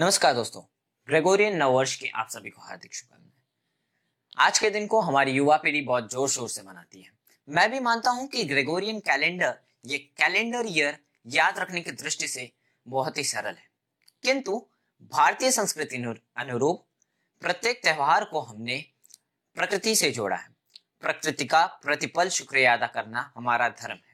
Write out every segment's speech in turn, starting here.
नमस्कार दोस्तों, ग्रेगोरियन नववर्ष की आप सभी को हार्दिक शुभकामनाएँ। आज के दिन को हमारी युवा पीढ़ी बहुत ज़ोर शोर से मनाती है। मैं भी मानता हूँ कि ग्रेगोरियन कैलेंडर, ये कैलेंडर ईयर याद रखने की दृष्टि से बहुत ही सरल है। किंतु भारतीय संस्कृति अनुरूप प्रत्येक त्योहार को हमने प्रकृति से जोड़ा है। प्रकृति का प्रतिपल शुक्रिया अदा करना हमारा धर्म है।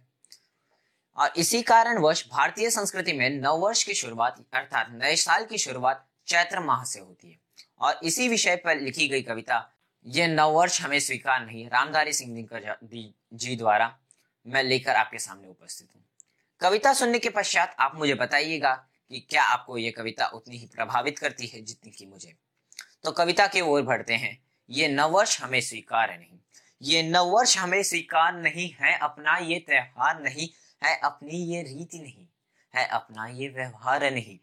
और इसी कारणवश भारतीय संस्कृति में नव वर्ष की शुरुआत, अर्थात नए साल की शुरुआत चैत्र माह से होती है। और इसी विषय पर लिखी गई कविता, ये नव वर्ष हमें स्वीकार नहीं रामधारी सिंह जी द्वारा मैं लेकर आपके सामने उपस्थित हूँ। कविता सुनने के पश्चात आप मुझे बताइएगा कि क्या आपको ये कविता उतनी ही प्रभावित करती है जितनी की मुझे। तो कविता की ओर बढ़ते हैं। ये नववर्ष हमें स्वीकार नहीं। ये नववर्ष हमें स्वीकार नहीं है। अपना ये त्योहार नहीं है अपनी ये रीति नहीं, है अपना ये व्यवहार नहीं।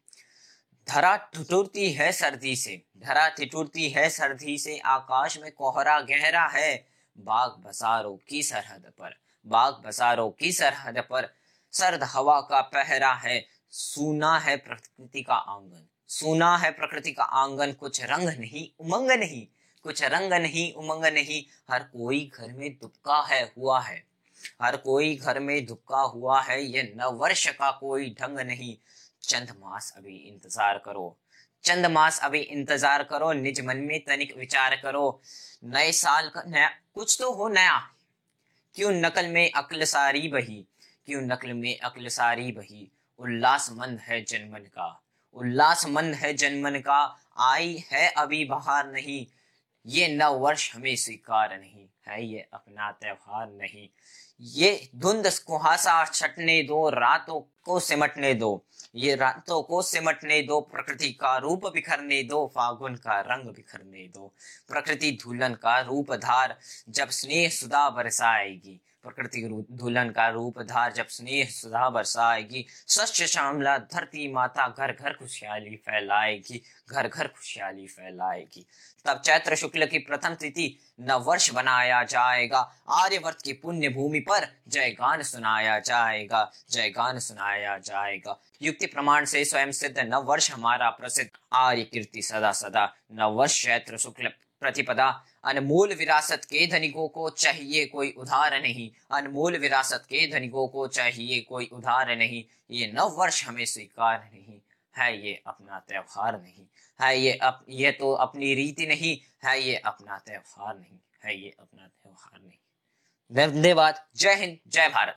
धरा ठुटुरती है सर्दी से, धरा ठिठुरती है सर्दी से आकाश में कोहरा गहरा है। बाग बसारों की सरहद पर, बाग बसारों की सरहद पर सर्द हवा का पहरा है। सूना है प्रकृति का आँगन, सूना है प्रकृति का आँगन। कुछ रंग नहीं, उमंग नहीं, कुछ रंग नहीं, उमंग नहीं। हर कोई घर में दुबका है, हुआ है। हर कोई घर में दुबका हुआ है, ये नव वर्ष का कोई ढंग नहीं। चंद मास अभी इंतज़ार करो। चंद मास अभी इंतज़ार करो, निज मन में तनिक विचार करो। नए साल का, नया, कुछ तो हो नया। क्यों नकल में अक्ल सारी बही? क्यों नकल में अक्ल सारी बही? उल्लासमंद है जनमन का। उल्लासमंद है जनमन का। आई है अभी बाहर नहीं। ये नव वर्ष हमें स्वीकार नहीं। है ये अपना त्यौहार नहीं। ये धुंध कुहासा छटने दो, रातों को सिमटने दो। ये रातों को सिमटने दो, प्रकृति का रूप बिखरने दो, फागुन का रंग बिखरने दो। प्रकृति धूलन का रूप धार, जब स्नेह सुधा बरसाएगी। प्रकृति धुलन का रूप धार जब स्नेह सुधा बरसाएगी सच श्यामला धरती माता घर घर खुशहाली फैलाएगी, घर घर खुशहाली फैलाएगी। तब चैत्र शुक्ल की प्रथम तिथि नव वर्ष बनाया जाएगा। आर्यवर्त की पुण्य भूमि पर जय गान सुनाया जाएगा, जय गान सुनाया जाएगा। युक्ति प्रमाण से स्वयं सिद्ध नव वर्ष हमारा प्रसिद्ध। आर्य कीर्ति सदा सदा नव वर्ष चैत्र शुक्ल प्रतिपदा। अनमोल विरासत के धनिकों को चाहिए कोई उधार नहीं। अनमोल विरासत के धनिकों को चाहिए कोई उधार नहीं। ये नव वर्ष हमें स्वीकार नहीं। है ये अपना त्योहार नहीं। है ये अप, ये तो अपनी रीति नहीं। है ये अपना त्योहार नहीं। है ये अपना त्योहार नहीं। धन्यवाद। जय हिंद, जय भारत।